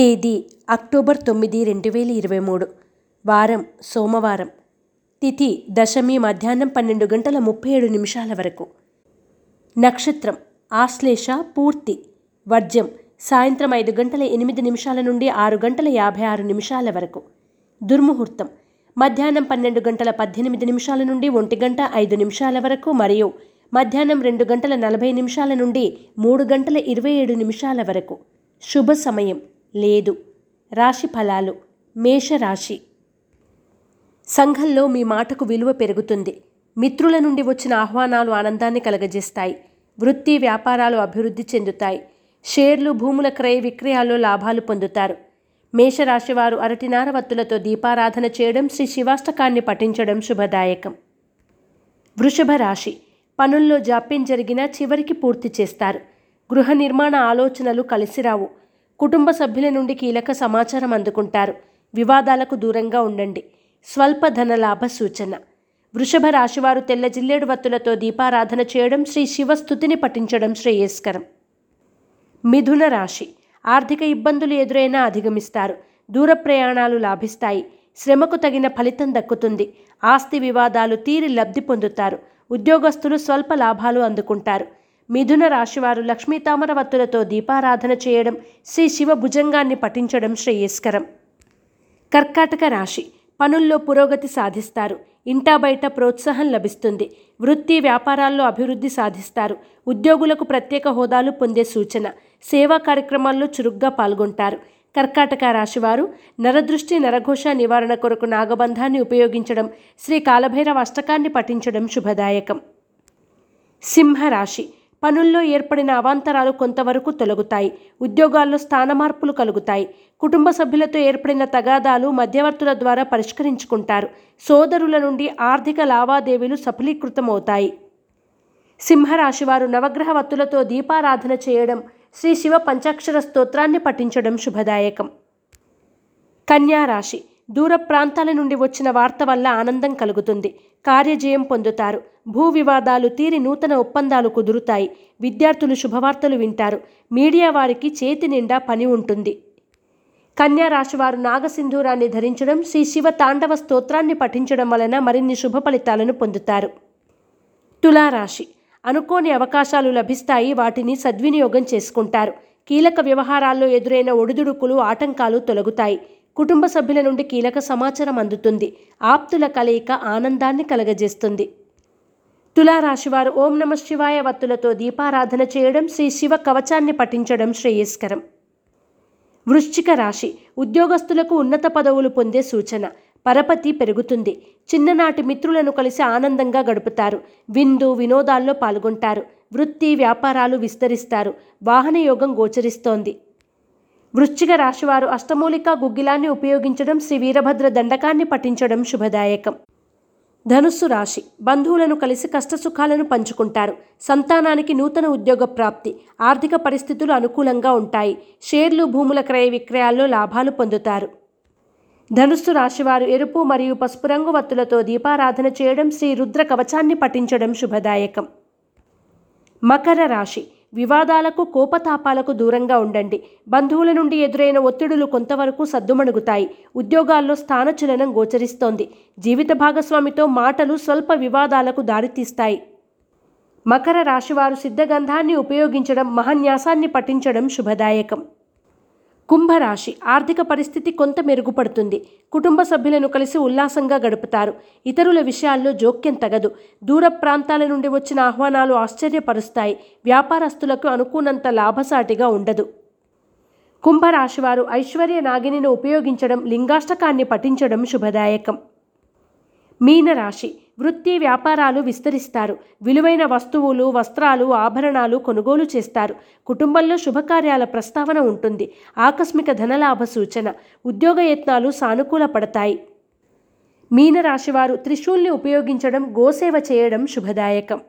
తేదీ అక్టోబర్ తొమ్మిది రెండు వేల ఇరవై మూడు. వారం సోమవారం. తిథి దశమి మధ్యాహ్నం పన్నెండు గంటల ముప్పై ఏడు నిమిషాల వరకు. నక్షత్రం ఆశ్లేష పూర్తి. వర్జ్యం సాయంత్రం ఐదు గంటల ఎనిమిది నిమిషాల నుండి ఆరు గంటల యాభై ఆరు నిమిషాల వరకు. దుర్ముహూర్తం మధ్యాహ్నం పన్నెండు గంటల పద్దెనిమిది నిమిషాల నుండి ఒంటి గంట ఐదు నిమిషాల వరకు మరియు మధ్యాహ్నం రెండు గంటల నలభై నిమిషాల నుండి మూడు గంటల ఇరవై ఏడు నిమిషాల వరకు. శుభ సమయం లేదు. రాశి ఫలాలు. మేషరాశి. సంఘంలో మీ మాటకు విలువ పెరుగుతుంది. మిత్రుల నుండి వచ్చిన ఆహ్వానాలు ఆనందాన్ని కలగజేస్తాయి. వృత్తి వ్యాపారాలు అభివృద్ధి చెందుతాయి. షేర్లు భూముల క్రయ విక్రయాల్లో లాభాలు పొందుతారు. మేషరాశివారు అరటినార వత్తులతో దీపారాధన చేయడం శ్రీ శివాష్టకాన్ని పఠించడం శుభదాయకం. వృషభ రాశి. పనుల్లో జాప్యం జరిగినా చివరికి పూర్తి చేస్తారు. గృహ నిర్మాణ ఆలోచనలు కలిసిరావు కుటుంబ సభ్యుల నుండి కీలక సమాచారం అందుకుంటారు. వివాదాలకు దూరంగా ఉండండి. స్వల్ప ధన లాభ సూచన. వృషభ రాశివారు తెల్ల జిల్లేడు వత్తులతో దీపారాధన చేయడం శ్రీ శివస్థుతిని పఠించడం శ్రేయస్కరం. మిథున రాశి. ఆర్థిక ఇబ్బందులు ఎదురైనా అధిగమిస్తారు. దూర ప్రయాణాలు లాభిస్తాయి. శ్రమకు తగిన ఫలితం దక్కుతుంది. ఆస్తి వివాదాలు తీరి లబ్ధి పొందుతారు. ఉద్యోగస్తులు స్వల్ప లాభాలు అందుకుంటారు. మిథున రాశివారు లక్ష్మీ తామరవత్తులతో దీపారాధన చేయడం శ్రీ శివ భుజంగాన్ని పఠించడం శ్రేయస్కరం. కర్కాటక రాశి పనుల్లో పురోగతి సాధిస్తారు. ఇంటా బయట ప్రోత్సాహం లభిస్తుంది. వృత్తి వ్యాపారాల్లో అభివృద్ధి సాధిస్తారు. ఉద్యోగులకు ప్రత్యేక హోదాలు పొందే సూచన. సేవా కార్యక్రమాల్లో చురుగ్గా పాల్గొంటారు. కర్కాటక రాశివారు నరదృష్టి నరఘోష నివారణ కొరకు నాగబంధాన్ని ఉపయోగించడం శ్రీ కాలభైరవ అష్టకాన్ని పఠించడం శుభదాయకం. సింహరాశి పనుల్లో ఏర్పడిన అవాంతరాలు కొంతవరకు తొలగుతాయి. ఉద్యోగాల్లో స్థాన మార్పులు కలుగుతాయి. కుటుంబ సభ్యులతో ఏర్పడిన తగాదాలు మధ్యవర్తుల ద్వారా పరిష్కరించుకుంటారు. సోదరుల నుండి ఆర్థిక లావాదేవీలు సఫలీకృతమవుతాయి. సింహరాశివారు నవగ్రహ వత్తులతో దీపారాధన చేయడం శ్రీ శివ పంచాక్షర స్తోత్రాన్ని పఠించడం శుభదాయకం. కన్యా రాశి దూర ప్రాంతాల నుండి వచ్చిన వార్త వల్ల ఆనందం కలుగుతుంది. కార్యజయం పొందుతారు. భూ వివాదాలు తీరి నూతన ఒప్పందాలు కుదురుతాయి. విద్యార్థులు శుభవార్తలు వింటారు. మీడియా వారికి చేతి నిండా పని ఉంటుంది. కన్యా రాశివారు నాగసింధూరాన్ని ధరించడం శ్రీ శివ తాండవ స్తోత్రాన్ని పఠించడం వలన మరిన్ని శుభ ఫలితాలను పొందుతారు. తులారాశి. అనుకోని అవకాశాలు లభిస్తాయి. వాటిని సద్వినియోగం చేసుకుంటారు. కీలక వ్యవహారాల్లో ఎదురైన ఒడిదుడుకులు ఆటంకాలు తొలగుతాయి. కుటుంబ సభ్యుల నుండి కీలక సమాచారం అందుతుంది. ఆప్తుల కలయిక ఆనందాన్ని కలగజేస్తుంది. తులారాశివారు ఓం నమ శివాయ వత్తులతో దీపారాధన చేయడం శ్రీ శివ కవచాన్ని పఠించడం శ్రేయస్కరం. వృశ్చిక రాశి ఉద్యోగస్తులకు ఉన్నత పదవులు పొందే సూచన. పరపతి పెరుగుతుంది. చిన్ననాటి మిత్రులను కలిసి ఆనందంగా గడుపుతారు. విందు వినోదాల్లో పాల్గొంటారు. వృత్తి వ్యాపారాలు విస్తరిస్తారు. వాహన యోగం గోచరిస్తోంది. వృశ్చిక రాశివారు అష్టమూలిక గుగ్గిలాన్ని ఉపయోగించడం శ్రీ వీరభద్ర దండకాన్ని పఠించడం శుభదాయకం. ధనుస్సు రాశి బంధువులను కలిసి కష్టసుఖాలను పంచుకుంటారు. సంతానానికి నూతన ఉద్యోగ ప్రాప్తి ఆర్థిక పరిస్థితులు అనుకూలంగా ఉంటాయి. షేర్లు భూముల క్రయ విక్రయాల్లో లాభాలు పొందుతారు. ధనుస్సు రాశివారు ఎరుపు మరియు పసుపు రంగు వత్తులతో దీపారాధన చేయడం శ్రీ రుద్ర కవచాన్ని పఠించడం శుభదాయకం. మకర రాశి వివాదాలకు కోపతాపాలకు దూరంగా ఉండండి. బంధువుల నుండి ఎదురైన ఒత్తిడులు కొంతవరకు సద్దుమణుగుతాయి. ఉద్యోగాల్లో స్థానచలనం గోచరిస్తోంది. జీవిత భాగస్వామితో మాటలు స్వల్ప వివాదాలకు దారితీస్తాయి. మకర రాశివారు సిద్ధగంధాన్ని ఉపయోగించడం మహన్యాసాన్ని పఠించడం శుభదాయకం. కుంభరాశి ఆర్థిక పరిస్థితి కొంత మెరుగుపడుతుంది. కుటుంబ సభ్యులను కలిసి ఉల్లాసంగా గడుపుతారు. ఇతరుల విషయాల్లో జోక్యం తగదు. దూర ప్రాంతాల నుండి వచ్చిన ఆహ్వానాలు ఆశ్చర్యపరుస్తాయి. వ్యాపారస్తులకు అనుకున్నంత లాభసాటిగా ఉండదు. కుంభరాశివారు ఐశ్వర్య నాగిని ఉపయోగించడం లింగాష్టకాన్ని పఠించడం శుభదాయకం. మీనరాశి. వృత్తి వ్యాపారాలు విస్తరిస్తారు. విలువైన వస్తువులు వస్త్రాలు ఆభరణాలు కొనుగోలు చేస్తారు. కుటుంబంలో శుభకార్యాల ప్రస్తావన ఉంటుంది. ఆకస్మిక ధనలాభ సూచన. ఉద్యోగ యత్నాలు సానుకూల పడతాయి. మీనరాశివారు త్రిశూల్ని ఉపయోగించడం గోసేవ చేయడం శుభదాయకం.